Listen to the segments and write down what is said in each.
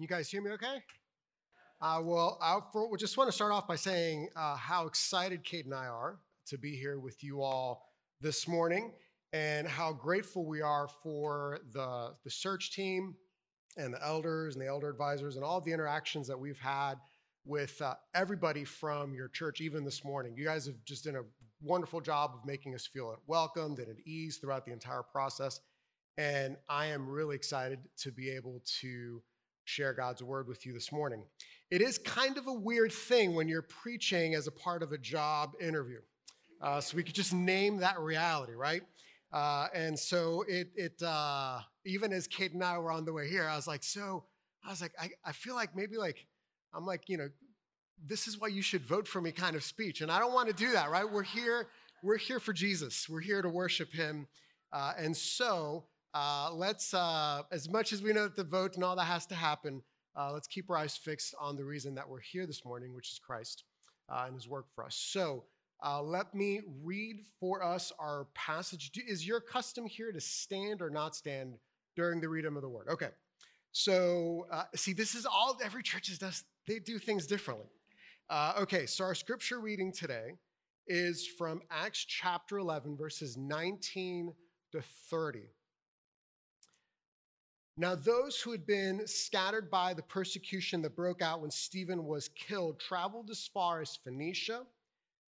Can you guys hear me okay? Uh, well, I just want to start off by saying uh, how excited Kate and I are to be here with you all this morning and how grateful we are for the, the search team and the elders and the elder advisors and all the interactions that we've had with uh, everybody from your church, even this morning. You guys have just done a wonderful job of making us feel welcomed and at ease throughout the entire process. And I am really excited to be able to share God's word with you this morning. It is kind of a weird thing when you're preaching as a part of a job interview. Uh, so we could just name that reality, right? Uh, and so it, it uh, even as Kate and I were on the way here, I was like, so I was like, I, I feel like maybe like, I'm like, you know, this is why you should vote for me kind of speech. And I don't want to do that, right? We're here, we're here for Jesus. We're here to worship him. Uh, and so uh, let's, uh, as much as we know that the vote and all that has to happen, uh, let's keep our eyes fixed on the reason that we're here this morning, which is Christ uh, and his work for us. So uh, let me read for us our passage. Is your custom here to stand or not stand during the reading of the word? Okay. So, see, this is all every church does, they do things differently. okay, so our scripture reading today is from Acts chapter 11, verses 19 to 30. Now, those who had been scattered by the persecution that broke out when Stephen was killed traveled as far as Phoenicia,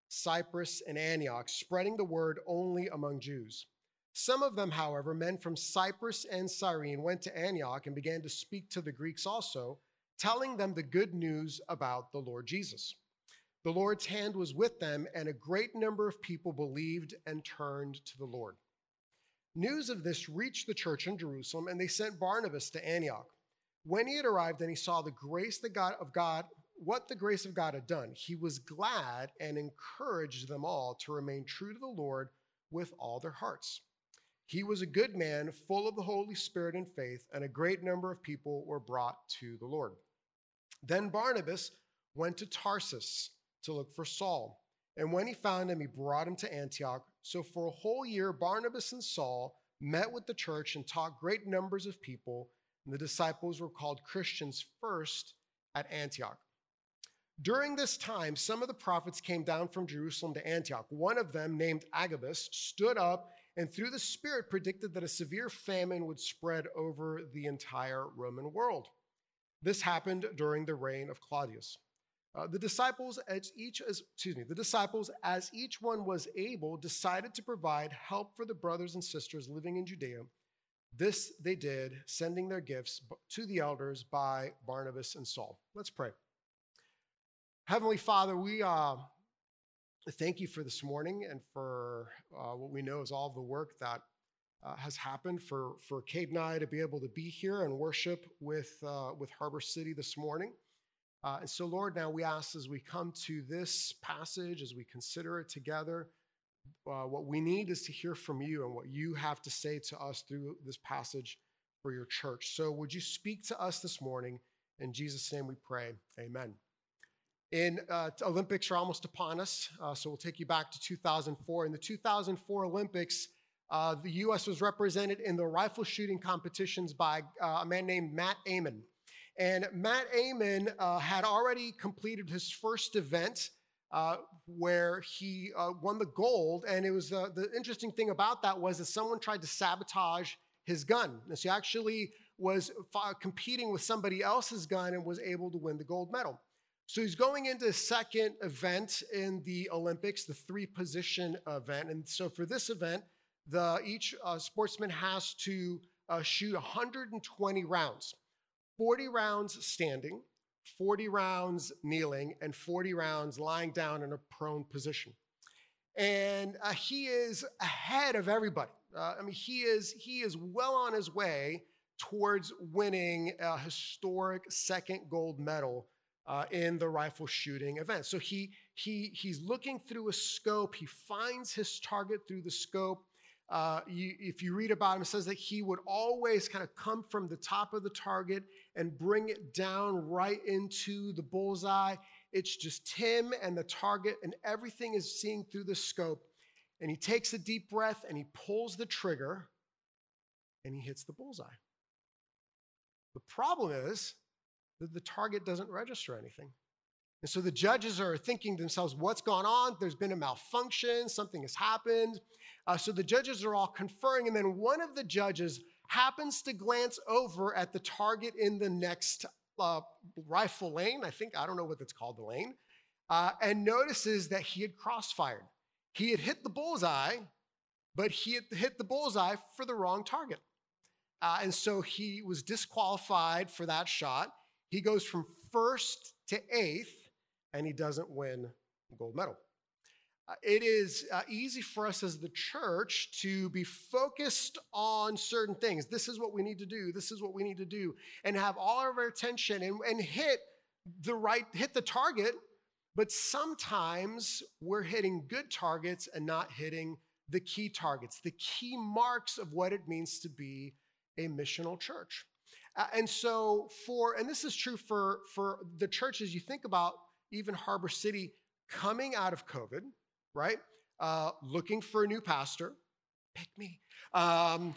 Cyprus, and Antioch, spreading the word only among Jews. Some of them, however, men from Cyprus and Cyrene, went to Antioch and began to speak to the Greeks also, telling them the good news about the Lord Jesus. The Lord's hand was with them, and a great number of people believed and turned to the Lord. News of this reached the church in Jerusalem, and they sent Barnabas to Antioch. When he had arrived and he saw the grace the God of God, what the grace of God had done, he was glad and encouraged them all to remain true to the Lord with all their hearts. He was a good man, full of the Holy Spirit and faith, and a great number of people were brought to the Lord. Then Barnabas went to Tarsus to look for Saul. And when he found him, he brought him to Antioch. So for a whole year, Barnabas and Saul met with the church and taught great numbers of people. And the disciples were called Christians first at Antioch. During this time, some of the prophets came down from Jerusalem to Antioch. One of them, named Agabus, stood up and through the Spirit predicted that a severe famine would spread over the entire Roman world. This happened during the reign of Claudius. Uh, the disciples, as each as excuse me, the disciples, as each one was able, decided to provide help for the brothers and sisters living in Judea. This they did, sending their gifts to the elders by Barnabas and Saul. Let's pray. Heavenly Father, we uh, thank you for this morning and for uh, what we know is all the work that uh, has happened for for Kate and I to be able to be here and worship with uh, with Harbor City this morning. Uh, and so, Lord, now we ask as we come to this passage, as we consider it together, uh, what we need is to hear from you and what you have to say to us through this passage for your church. So, would you speak to us this morning? In Jesus' name we pray. Amen. In uh, Olympics are almost upon us, uh, so we'll take you back to 2004. In the 2004 Olympics, uh, the U.S. was represented in the rifle shooting competitions by uh, a man named Matt Emmons. And Matt Emmons uh, had already completed his first event uh, where he uh, won the gold. And it was uh, the interesting thing about that was that someone tried to sabotage his gun. And so he actually was competing with somebody else's gun and was able to win the gold medal. So he's going into the second event in the Olympics, the three position event. And so for this event, the, each uh, sportsman has to uh, shoot 120 rounds. 40 rounds standing, 40 rounds kneeling, and 40 rounds lying down in a prone position. And uh, he is ahead of everybody. Uh, I mean, he is, he is well on his way towards winning a historic second gold medal uh, in the rifle shooting event. So he, he, he's looking through a scope, he finds his target through the scope, uh, you, if you read about him, it says that he would always kind of come from the top of the target and bring it down right into the bullseye. It's just him and the target, and everything is seen through the scope. And he takes a deep breath and he pulls the trigger and he hits the bullseye. The problem is that the target doesn't register anything. And so the judges are thinking to themselves, what's gone on? There's been a malfunction, something has happened. Uh, so the judges are all conferring, and then one of the judges happens to glance over at the target in the next uh, rifle lane. I think, I don't know what it's called, the lane, uh, and notices that he had crossfired. He had hit the bullseye, but he had hit the bullseye for the wrong target. Uh, and so he was disqualified for that shot. He goes from first to eighth, and he doesn't win gold medal. Uh, it is uh, easy for us as the church to be focused on certain things. This is what we need to do. This is what we need to do, and have all of our attention and, and hit the right, hit the target. But sometimes we're hitting good targets and not hitting the key targets, the key marks of what it means to be a missional church. Uh, and so, for, and this is true for, for the churches you think about, even Harbor City coming out of COVID, right? Uh, looking for a new pastor, pick me. Um,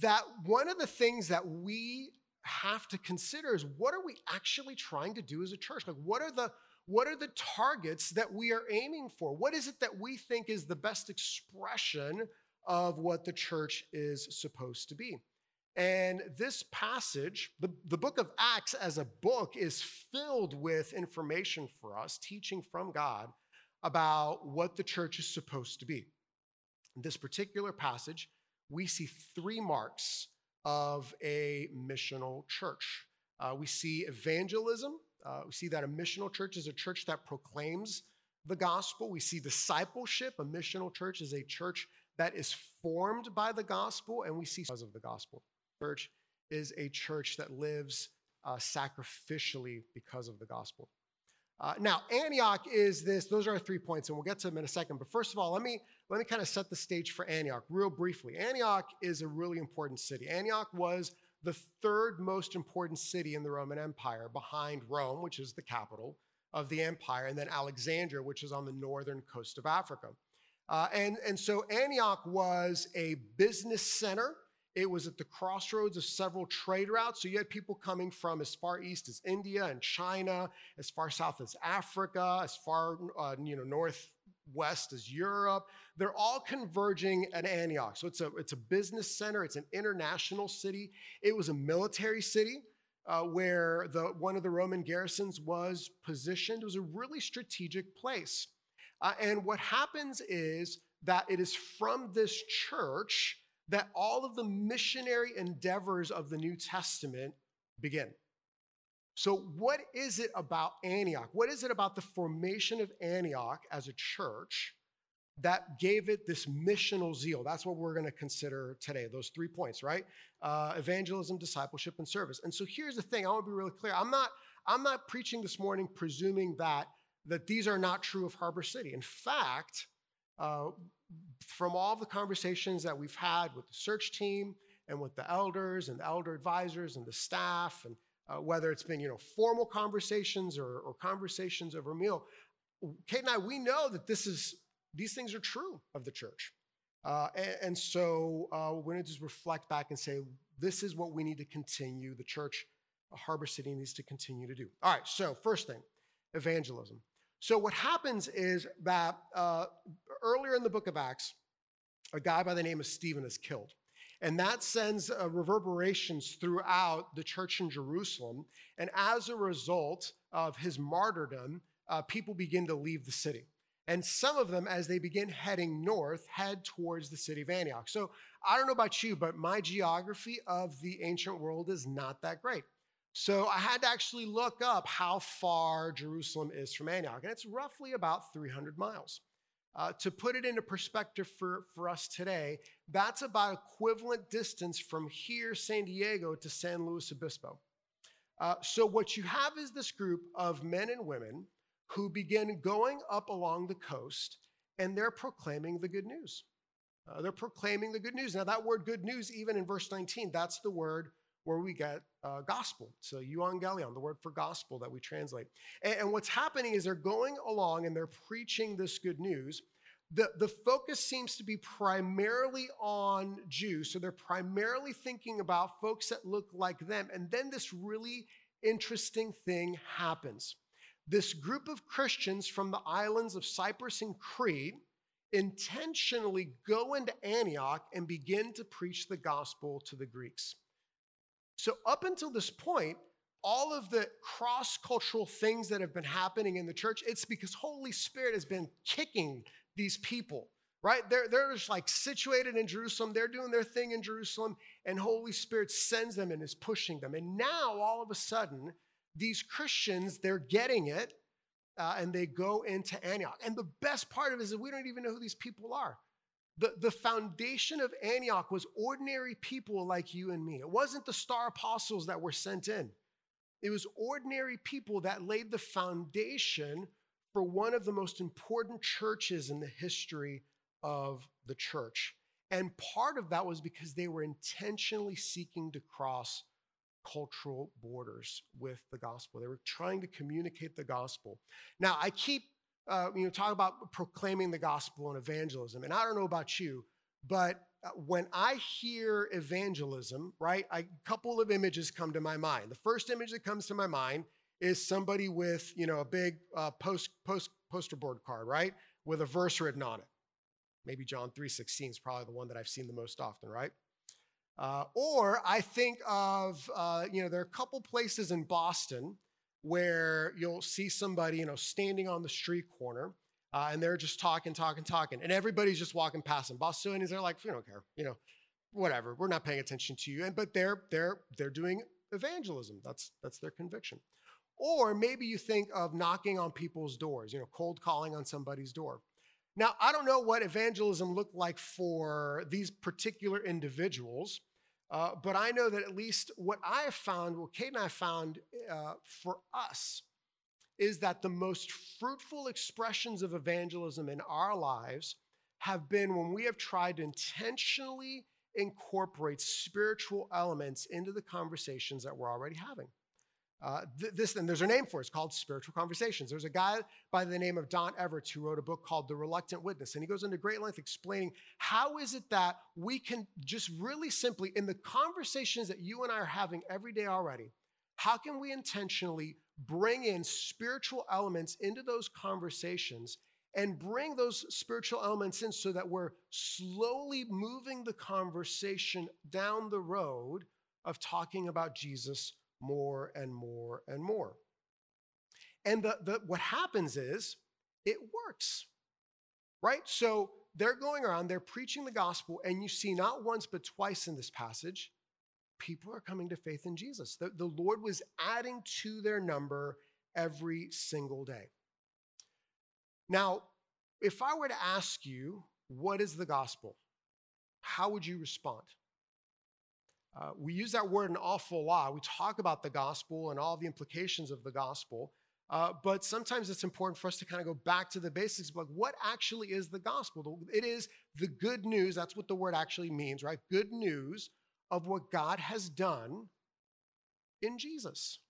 that one of the things that we have to consider is what are we actually trying to do as a church? Like, what are the what are the targets that we are aiming for? What is it that we think is the best expression of what the church is supposed to be? And this passage, the, the book of Acts as a book, is filled with information for us, teaching from God about what the church is supposed to be. In this particular passage, we see three marks of a missional church. Uh, we see evangelism. Uh, we see that a missional church is a church that proclaims the gospel. We see discipleship. A missional church is a church that is formed by the gospel, and we see because of the gospel. Church is a church that lives uh, sacrificially because of the gospel. Uh, now, Antioch is this, those are our three points, and we'll get to them in a second. But first of all, let me, let me kind of set the stage for Antioch real briefly. Antioch is a really important city. Antioch was the third most important city in the Roman Empire behind Rome, which is the capital of the empire, and then Alexandria, which is on the northern coast of Africa. Uh, and, and so Antioch was a business center it was at the crossroads of several trade routes. So you had people coming from as far east as India and China, as far south as Africa, as far uh, you know northwest as Europe. They're all converging at Antioch. So it's a it's a business center. It's an international city. It was a military city. Uh, where the one of the Roman garrisons was positioned. It was a really strategic place. Uh, and what happens is that it is from this church that all of the missionary endeavors of the New Testament begin. So, what is it about Antioch? What is it about the formation of Antioch as a church that gave it this missional zeal? That's what we're going to consider today, those three points, right? Uh, evangelism, discipleship, and service. And so, here's the thing I want to be really clear. I'm not, I'm not preaching this morning presuming that, that these are not true of Harbor City. In fact, uh, from all the conversations that we've had with the search team and with the elders and the elder advisors and the staff, and uh, whether it's been you know formal conversations or, or conversations over meal, Kate and I we know that this is these things are true of the church, uh, and, and, so uh, we're going to just reflect back and say this is what we need to continue. The church, Harbor City, needs to continue to do. All right. So first thing, evangelism. So what happens is that uh, earlier in the book of Acts, a guy by the name of Stephen is killed. And that sends uh, reverberations throughout the church in Jerusalem. And as a result of his martyrdom, uh, people begin to leave the city. And some of them, as they begin heading north, head towards the city of Antioch. So I don't know about you, but my geography of the ancient world is not that great. So I had to actually look up how far Jerusalem is from Antioch, and it's roughly about 300 miles. Uh, to put it into perspective for, for us today, that's about equivalent distance from here, San Diego, to San Luis Obispo. Uh, so what you have is this group of men and women who begin going up along the coast, and they're proclaiming the good news. Uh, they're proclaiming the good news. Now, that word good news, even in verse 19, that's the word where we get uh, gospel. So euangelion, the word for gospel that we translate. And, and what's happening is they're going along and they're preaching this good news, the, the focus seems to be primarily on Jews. So they're primarily thinking about folks that look like them. And then this really interesting thing happens. This group of Christians from the islands of Cyprus and Crete intentionally go into Antioch and begin to preach the gospel to the Greeks. So, up until this point, all of the cross cultural things that have been happening in the church, it's because Holy Spirit has been kicking these people, right? They're, they're just like situated in Jerusalem, they're doing their thing in Jerusalem, and Holy Spirit sends them and is pushing them. And now, all of a sudden, these Christians, they're getting it, uh, and they go into Antioch. And the best part of it is that we don't even know who these people are. The, the foundation of Antioch was ordinary people like you and me. It wasn't the star apostles that were sent in. It was ordinary people that laid the foundation for one of the most important churches in the history of the church. And part of that was because they were intentionally seeking to cross cultural borders with the gospel. They were trying to communicate the gospel. Now, I keep, uh, you know, talk about proclaiming the gospel and evangelism. And I don't know about you, but uh, when I hear evangelism, right, a couple of images come to my mind. The first image that comes to my mind is somebody with, you know, a big uh, post, post, poster board card, right, with a verse written on it. Maybe John 3.16 is probably the one that I've seen the most often, right? Uh, or I think of, uh, you know, there are a couple places in Boston where you'll see somebody, you know, standing on the street corner uh, and they're just talking, talking, talking, and everybody's just walking past them. Bostonians are like, we don't care, you know, whatever. We're not paying attention to you. And but they're they're they're doing evangelism. That's that's their conviction. Or maybe you think of knocking on people's doors, you know, cold calling on somebody's door. Now, I don't know what evangelism looked like for these particular individuals, uh, but I know that at least what I have found, what Kate and I found uh, for us, is that the most fruitful expressions of evangelism in our lives have been when we have tried to intentionally incorporate spiritual elements into the conversations that we're already having. Uh, th- this and there's a name for it. It's called spiritual conversations. There's a guy by the name of Don Everts who wrote a book called The Reluctant Witness, and he goes into great length explaining how is it that we can just really simply in the conversations that you and I are having every day already, how can we intentionally bring in spiritual elements into those conversations and bring those spiritual elements in so that we're slowly moving the conversation down the road of talking about Jesus more and more and more. And the, the, what happens is it works, right? So they're going around, they're preaching the gospel, and you see not once but twice in this passage, people are coming to faith in Jesus. The, the Lord was adding to their number every single day. Now, if I were to ask you, what is the gospel? How would you respond? Uh, we use that word an awful lot. We talk about the gospel and all the implications of the gospel, uh, but sometimes it's important for us to kind of go back to the basics. Like, what actually is the gospel? It is the good news. That's what the word actually means, right? Good news of what God has done in Jesus.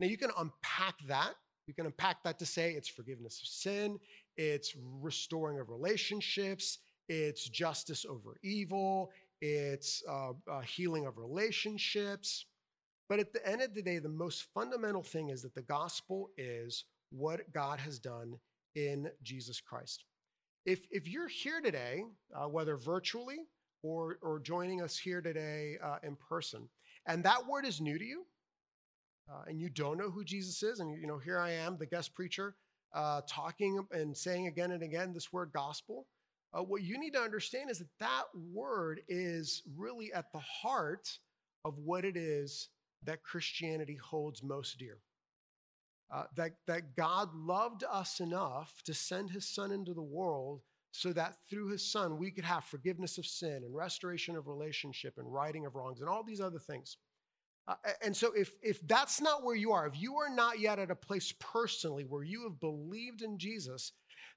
Now, you can unpack that. You can unpack that to say it's forgiveness of sin, it's restoring of relationships, it's justice over evil, it's uh, uh, healing of relationships. But at the end of the day, the most fundamental thing is that the gospel is what God has done in Jesus Christ. If, if you're here today, uh, whether virtually or, or joining us here today uh, in person, and that word is new to you, uh, and you don't know who Jesus is, and you know, here I am, the guest preacher, uh, talking and saying again and again this word gospel, uh, what you need to understand is that that word is really at the heart of what it is that Christianity holds most dear. Uh, that, that God loved us enough to send his son into the world so that through his son we could have forgiveness of sin and restoration of relationship and righting of wrongs and all these other things. Uh, and so, if, if that's not where you are, if you are not yet at a place personally where you have believed in Jesus,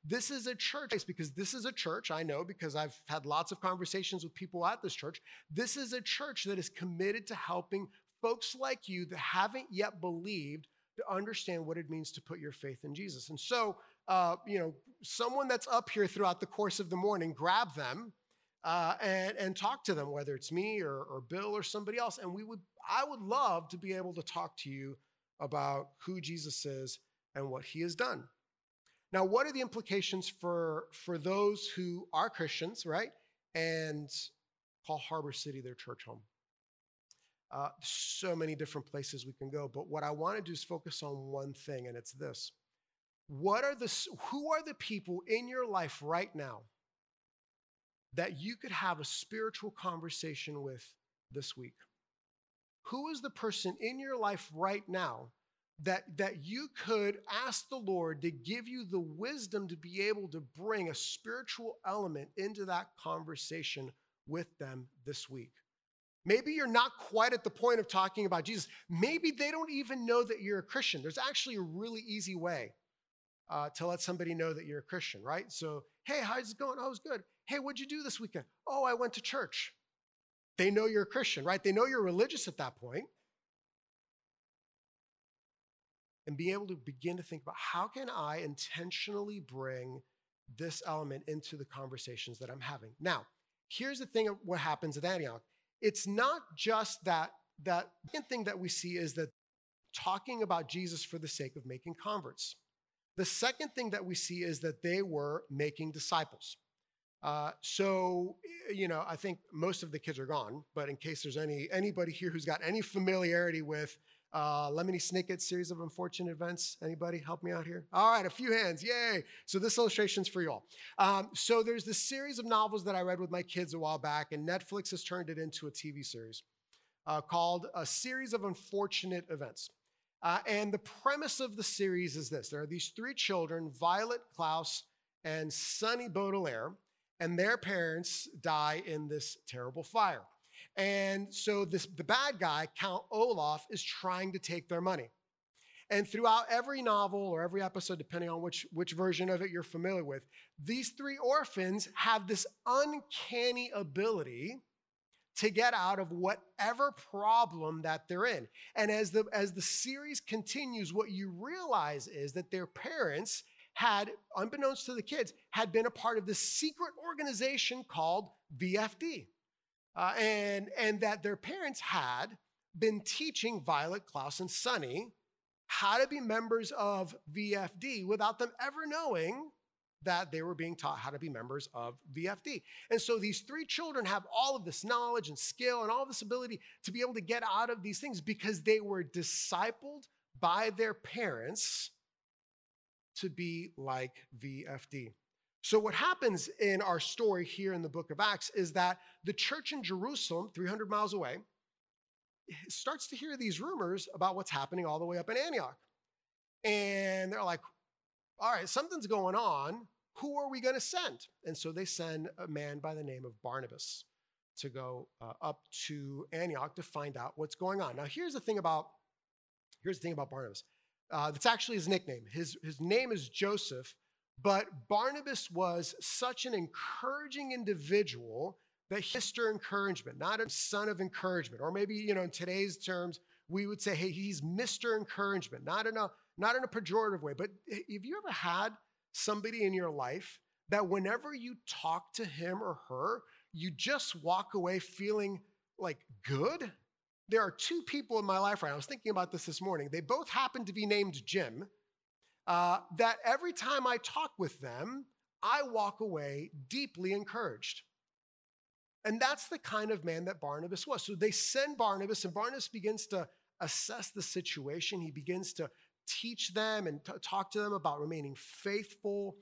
this is a church because this is a church, I know because I've had lots of conversations with people at this church. This is a church that is committed to helping folks like you that haven't yet believed to understand what it means to put your faith in Jesus. And so uh, you know, someone that's up here throughout the course of the morning, grab them uh, and, and talk to them, whether it's me or, or Bill or somebody else. And we would, I would love to be able to talk to you about who Jesus is and what he has done. Now, what are the implications for, for those who are Christians, right? And call Harbor City their church home? Uh, so many different places we can go, but what I want to do is focus on one thing, and it's this. What are the who are the people in your life right now that you could have a spiritual conversation with this week? Who is the person in your life right now that, that you could ask the Lord to give you the wisdom to be able to bring a spiritual element into that conversation with them this week? Maybe you're not quite at the point of talking about Jesus. Maybe they don't even know that you're a Christian. There's actually a really easy way uh, to let somebody know that you're a Christian, right? So, hey, how's it going? Oh, it's good. Hey, what'd you do this weekend? Oh, I went to church. They know you're a Christian, right? They know you're religious at that point. And being able to begin to think about how can I intentionally bring this element into the conversations that I'm having. Now, here's the thing of what happens at Antioch. It's not just that that thing that we see is that talking about Jesus for the sake of making converts. The second thing that we see is that they were making disciples. Uh, so, you know, I think most of the kids are gone, but in case there's any anybody here who's got any familiarity with uh, Lemony Snicket's series of unfortunate events, anybody help me out here? All right, a few hands, yay! So this illustration's for y'all. Um, so there's this series of novels that I read with my kids a while back, and Netflix has turned it into a TV series uh, called A Series of Unfortunate Events. Uh, and the premise of the series is this there are these three children, Violet, Klaus, and Sunny Baudelaire, and their parents die in this terrible fire. And so this, the bad guy, Count Olaf, is trying to take their money. And throughout every novel or every episode, depending on which, which version of it you're familiar with, these three orphans have this uncanny ability to get out of whatever problem that they're in. And as the as the series continues, what you realize is that their parents had, unbeknownst to the kids, had been a part of this secret organization called VFD. Uh, and, and that their parents had been teaching Violet, Klaus, and Sunny how to be members of VFD without them ever knowing that they were being taught how to be members of VFD. And so these three children have all of this knowledge and skill and all this ability to be able to get out of these things because they were discipled by their parents to be like VFD. So, what happens in our story here in the book of Acts is that the church in Jerusalem, 300 miles away, starts to hear these rumors about what's happening all the way up in Antioch. And they're like, all right, something's going on. Who are we going to send? And so they send a man by the name of Barnabas to go uh, up to Antioch to find out what's going on. Now, here's the thing about here's the thing about Barnabas. Uh, that's actually his nickname. His, his name is Joseph, but Barnabas was such an encouraging individual that Mr. Encouragement, not a son of encouragement, or maybe, you know, in today's terms, we would say, hey, he's Mr. Encouragement, not in a not in a pejorative way, but have you ever had somebody in your life that whenever you talk to him or her, you just walk away feeling like good? There are two people in my life right now. I was thinking about this this morning. They both happen to be named Jim. Uh, that every time I talk with them, I walk away deeply encouraged. And that's the kind of man that Barnabas was. So they send Barnabas, and Barnabas begins to assess the situation. He begins to teach them and t- talk to them about remaining faithful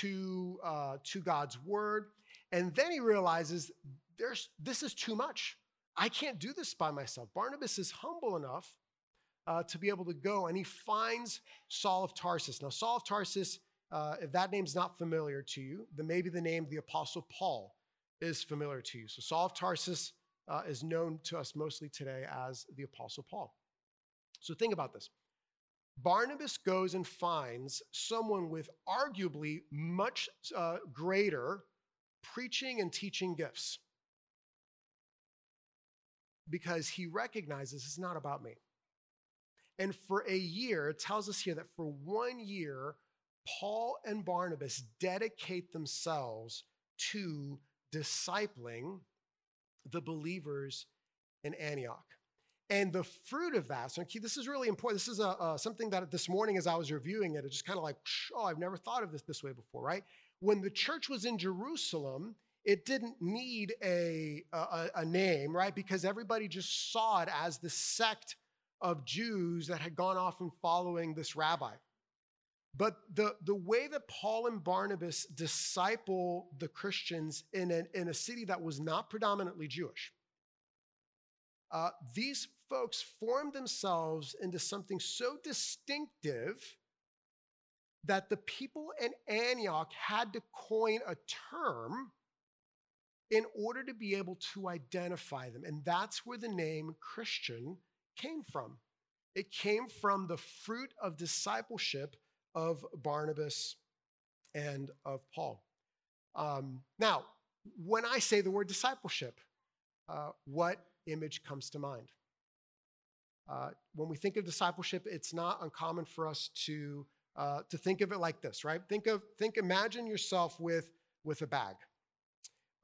to, uh, to God's word. And then he realizes there's, this is too much. I can't do this by myself. Barnabas is humble enough uh, to be able to go, and he finds Saul of Tarsus. Now, Saul of Tarsus, uh, if that name's not familiar to you, then maybe the name the Apostle Paul is familiar to you. So, Saul of Tarsus uh, is known to us mostly today as the Apostle Paul. So, think about this. Barnabas goes and finds someone with arguably much uh, greater preaching and teaching gifts because he recognizes it's not about me. And for a year, it tells us here that for one year, Paul and Barnabas dedicate themselves to discipling the believers in Antioch. And the fruit of that, so this is really important. This is a, something that this morning as I was reviewing it, it just kind of like, oh, I've never thought of this this way before, right? When the church was in Jerusalem, it didn't need a, a, a name, right? Because everybody just saw it as the sect of Jews that had gone off and following this rabbi. But the, the way that Paul and Barnabas disciple the Christians in a, in a city that was not predominantly Jewish, uh, these folks formed themselves into something so distinctive that the people in Antioch had to coin a term in order to be able to identify them. And that's where the name Christian came from. It came from the fruit of discipleship of Barnabas and of Paul. Um, now, when I say the word discipleship, uh, what image comes to mind? Uh, when we think of discipleship, it's not uncommon for us to uh, to think of it like this, right? Think of think, imagine yourself with with a bag,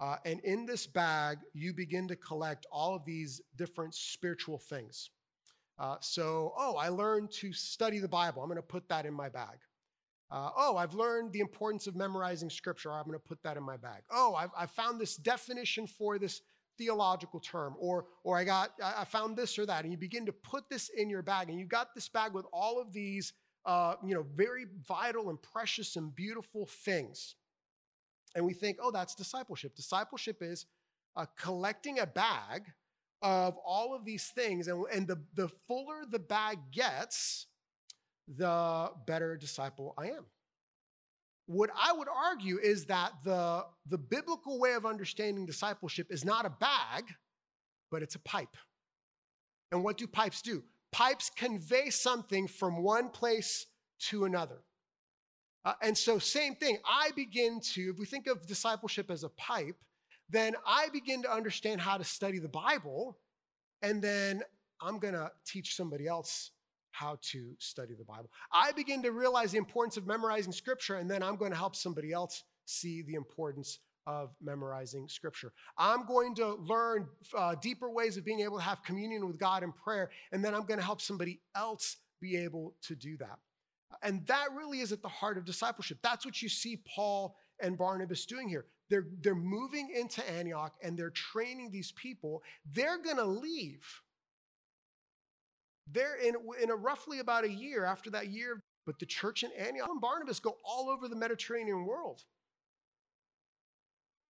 uh, and in this bag, you begin to collect all of these different spiritual things. Uh, so, oh, I learned to study the Bible. I'm going to put that in my bag. Uh, oh, I've learned the importance of memorizing scripture. I'm going to put that in my bag. Oh, I've, I found this definition for this theological term, or, or I got, I found this or that. And you begin to put this in your bag, and you got this bag with all of these, uh, you know, very vital and precious and beautiful things. And we think, oh, that's discipleship. Discipleship is uh, collecting a bag of all of these things. And, and the, the fuller the bag gets, the better disciple I am. What I would argue is that the, the biblical way of understanding discipleship is not a bag, but it's a pipe. And what do pipes do? Pipes convey something from one place to another. Uh, and so, same thing, I begin to, if we think of discipleship as a pipe, then I begin to understand how to study the Bible, and then I'm going to teach somebody else how to study the Bible. I begin to realize the importance of memorizing scripture, and then I'm going to help somebody else see the importance of memorizing scripture. I'm going to learn uh, deeper ways of being able to have communion with God in prayer, and then I'm going to help somebody else be able to do that. And that really is at the heart of discipleship. That's what you see Paul and Barnabas doing here. They're, they're moving into Antioch and they're training these people. They're going to leave. They're in, in a roughly about a year after that year, but the church in Antioch and Barnabas go all over the Mediterranean world.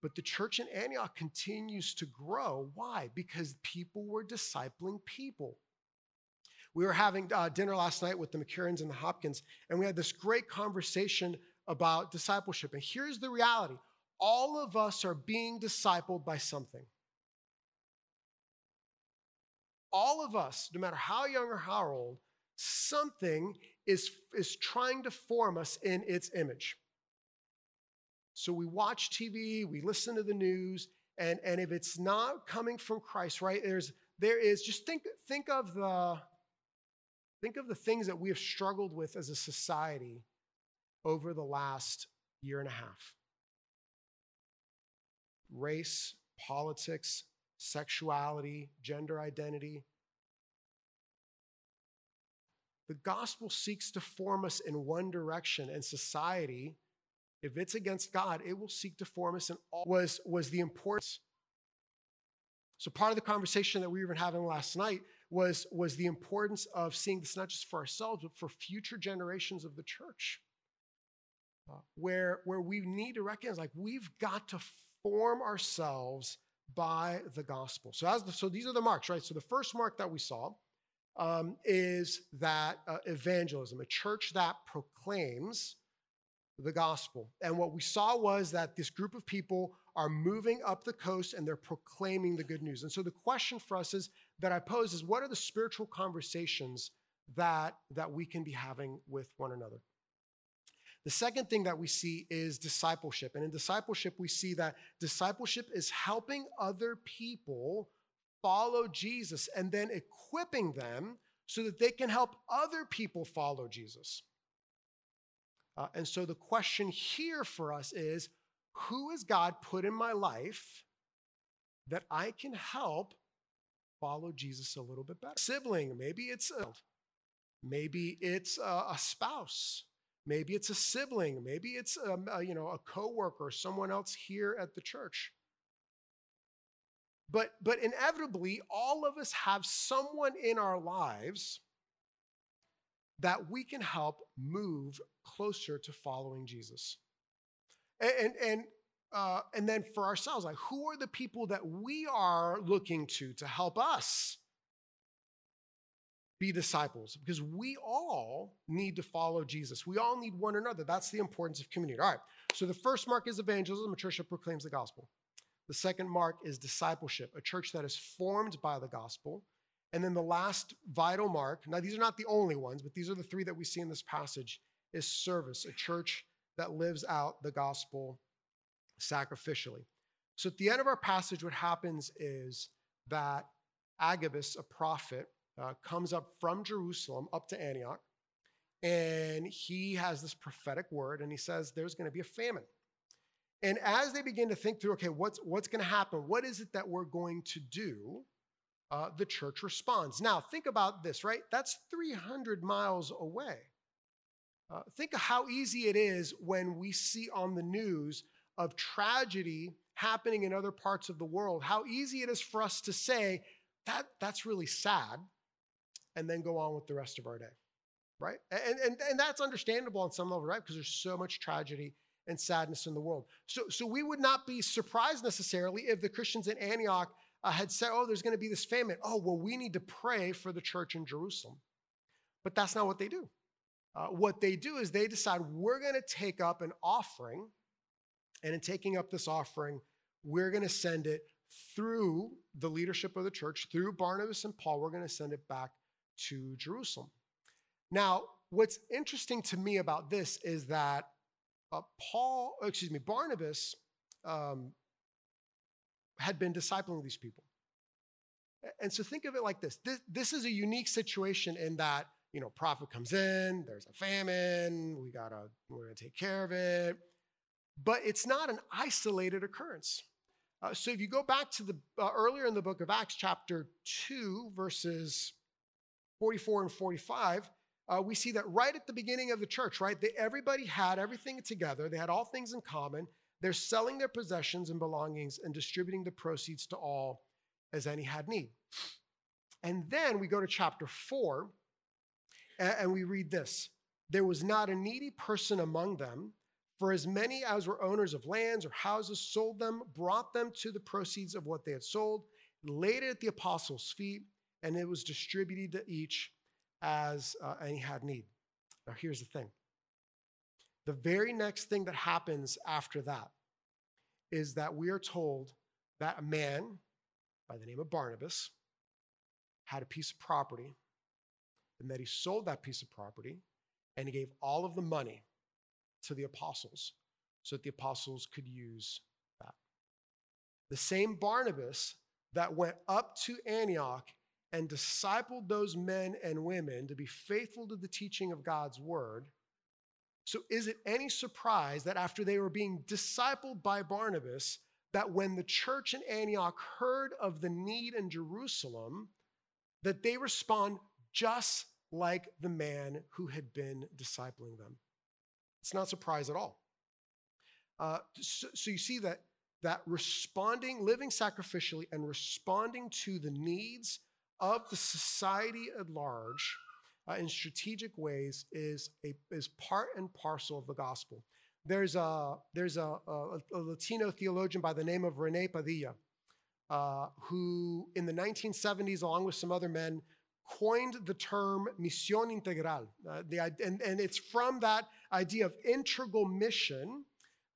But the church in Antioch continues to grow. Why? Because people were discipling people. We were having uh, dinner last night with the McCurrans and the Hopkins, and we had this great conversation about discipleship. And here's the reality all of us are being discipled by something. All of us, no matter how young or how old, something is, is trying to form us in its image. So we watch TV, we listen to the news, and, and if it's not coming from Christ, right, there's there is just think think of the think of the things that we have struggled with as a society over the last year and a half race, politics, sexuality, gender identity. The gospel seeks to form us in one direction, and society, if it's against God, it will seek to form us in all. Was, was the importance. So, part of the conversation that we were having last night was, was the importance of seeing this not just for ourselves, but for future generations of the church. Where, where we need to recognize, like, we've got to form ourselves by the gospel. So, as the, so these are the marks, right? So, the first mark that we saw um, is that uh, evangelism, a church that proclaims the gospel. And what we saw was that this group of people are moving up the coast and they're proclaiming the good news. And so the question for us is that I pose is what are the spiritual conversations that that we can be having with one another? The second thing that we see is discipleship. And in discipleship, we see that discipleship is helping other people follow Jesus and then equipping them so that they can help other people follow Jesus. Uh, and so the question here for us is who has God put in my life that I can help follow Jesus a little bit better? Sibling, maybe it's a, maybe it's a, a spouse, maybe it's a sibling, maybe it's a, um, a, you know a coworker, someone else here at the church. But but inevitably, all of us have someone in our lives that we can help move closer to following Jesus. And, and, and, uh, and then for ourselves, like who are the people that we are looking to to help us be disciples? Because we all need to follow Jesus. We all need one another. That's the importance of community. All right. So the first mark is evangelism, a church that proclaims the gospel. The second mark is discipleship, a church that is formed by the gospel. And then the last vital mark, now these are not the only ones, but these are the three that we see in this passage, is service, a church that lives out the gospel sacrificially. So at the end of our passage, what happens is that Agabus, a prophet, uh, comes up from Jerusalem up to Antioch, and he has this prophetic word, and he says there's going to be a famine. And as they begin to think through, okay, what's, what's going to happen? What is it that we're going to do? uh, the church responds. Now, think about this, right? That's 300 miles away. Uh, think of how easy it is when we see on the news of tragedy happening in other parts of the world, how easy it is for us to say, that, that's really sad, and then go on with the rest of our day, right? And, and, and that's understandable on some level, right? Because there's so much tragedy and sadness in the world. So, so we would not be surprised necessarily if the Christians in Antioch uh, had said, oh, there's going to be this famine. Oh, well, we need to pray for the church in Jerusalem. But that's not what they do. Uh, what they do is they decide we're going to take up an offering, and in taking up this offering, we're going to send it through the leadership of the church, through Barnabas and Paul, we're going to send it back to Jerusalem. Now, what's interesting to me about this is that uh, Paul, excuse me, Barnabas um, had been discipling these people. And so think of it like this. this this is a unique situation in that you know prophet comes in there's a famine we gotta we're gonna take care of it but it's not an isolated occurrence uh, so if you go back to the uh, earlier in the book of acts chapter 2 verses 44 and 45 uh, we see that right at the beginning of the church right they, everybody had everything together they had all things in common they're selling their possessions and belongings and distributing the proceeds to all as any had need. And then we go to chapter four and we read this There was not a needy person among them, for as many as were owners of lands or houses sold them, brought them to the proceeds of what they had sold, laid it at the apostles' feet, and it was distributed to each as uh, any had need. Now, here's the thing the very next thing that happens after that is that we are told that a man by the name of Barnabas had a piece of property and that he sold that piece of property and he gave all of the money to the apostles so that the apostles could use that. The same Barnabas that went up to Antioch and discipled those men and women to be faithful to the teaching of God's word so is it any surprise that after they were being discipled by Barnabas, that when the church in Antioch heard of the need in Jerusalem, that they respond just like the man who had been discipling them? It's not surprise at all. Uh, so, so you see that that responding, living sacrificially, and responding to the needs of the society at large uh, in strategic ways is, a, is part and parcel of the gospel. There's a, there's a, a, a Latino theologian by the name of Rene Padilla, uh, who in the 1970s, along with some other men, coined the term misión integral. Uh, the, and, and it's from that idea of integral mission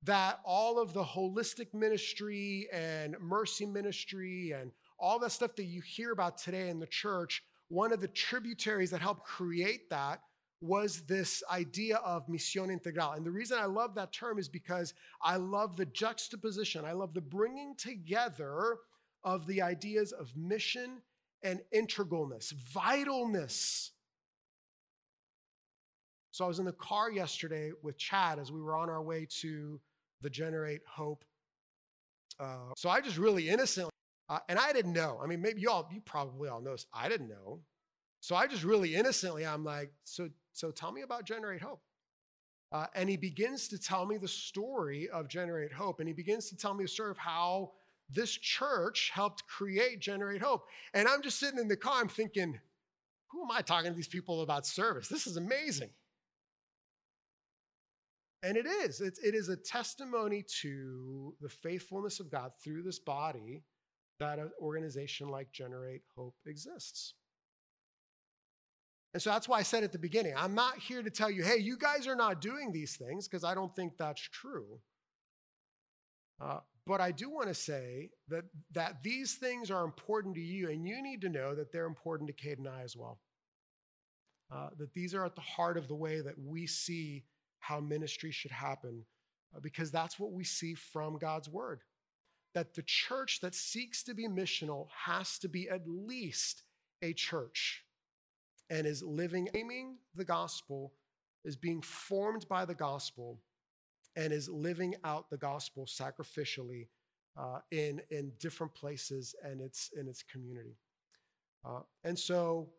that all of the holistic ministry and mercy ministry and all that stuff that you hear about today in the church one of the tributaries that helped create that was this idea of misión integral. And the reason I love that term is because I love the juxtaposition, I love the bringing together of the ideas of mission and integralness, vitalness. So I was in the car yesterday with Chad as we were on our way to the Generate Hope. Uh, so I just really innocently, uh, and I didn't know. I mean, maybe you all, you probably all know this. I didn't know. So I just really innocently, I'm like, so, so tell me about Generate Hope. Uh, and he begins to tell me the story of Generate Hope. And he begins to tell me the story of how this church helped create Generate Hope. And I'm just sitting in the car, I'm thinking, who am I talking to these people about service? This is amazing. And it is. It, it is a testimony to the faithfulness of God through this body that an organization like Generate Hope exists. And so that's why I said at the beginning, I'm not here to tell you, hey, you guys are not doing these things, because I don't think that's true. Uh, but I do want to say that, that these things are important to you, and you need to know that they're important to Kate and I as well. Uh, that these are at the heart of the way that we see how ministry should happen, uh, because that's what we see from God's word. That the church that seeks to be missional has to be at least a church and is living, aiming the gospel, is being formed by the gospel, and is living out the gospel sacrificially uh, in, in different places and its, in its community. Uh, and so,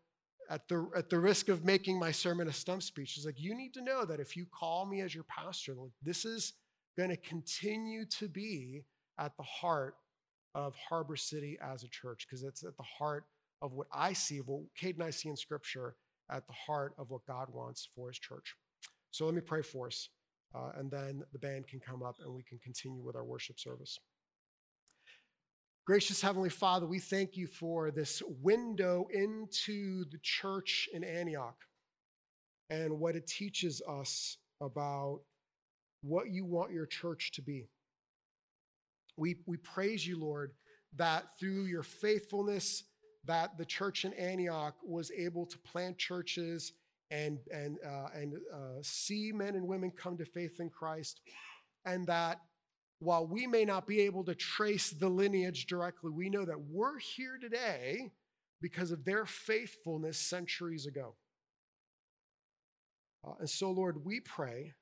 at the, at the risk of making my sermon a stump speech, is like, you need to know that if you call me as your pastor, like, this is going to continue to be at the heart of Harbor City as a church, because it's at the heart of what I see, what Kate and I see in Scripture, at the heart of what God wants for His church. So let me pray for us, uh, and then the band can come up and we can continue with our worship service. Gracious Heavenly Father, we thank you for this window into the church in Antioch and what it teaches us about what you want your church to be. We, we praise you, Lord, that through your faithfulness, that the church in Antioch was able to plant churches and, and, uh, and uh, see men and women come to faith in Christ, and that while we may not be able to trace the lineage directly, we know that we're here today because of their faithfulness centuries ago. Uh, and so, Lord, we pray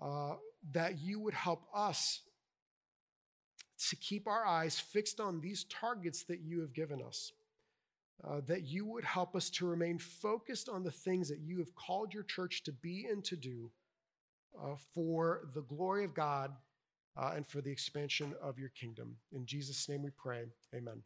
uh, that you would help us to keep our eyes fixed on these targets that you have given us. Uh, that you would help us to remain focused on the things that you have called your church to be and to do uh, for the glory of God uh, and for the expansion of your kingdom. In Jesus' name we pray. Amen.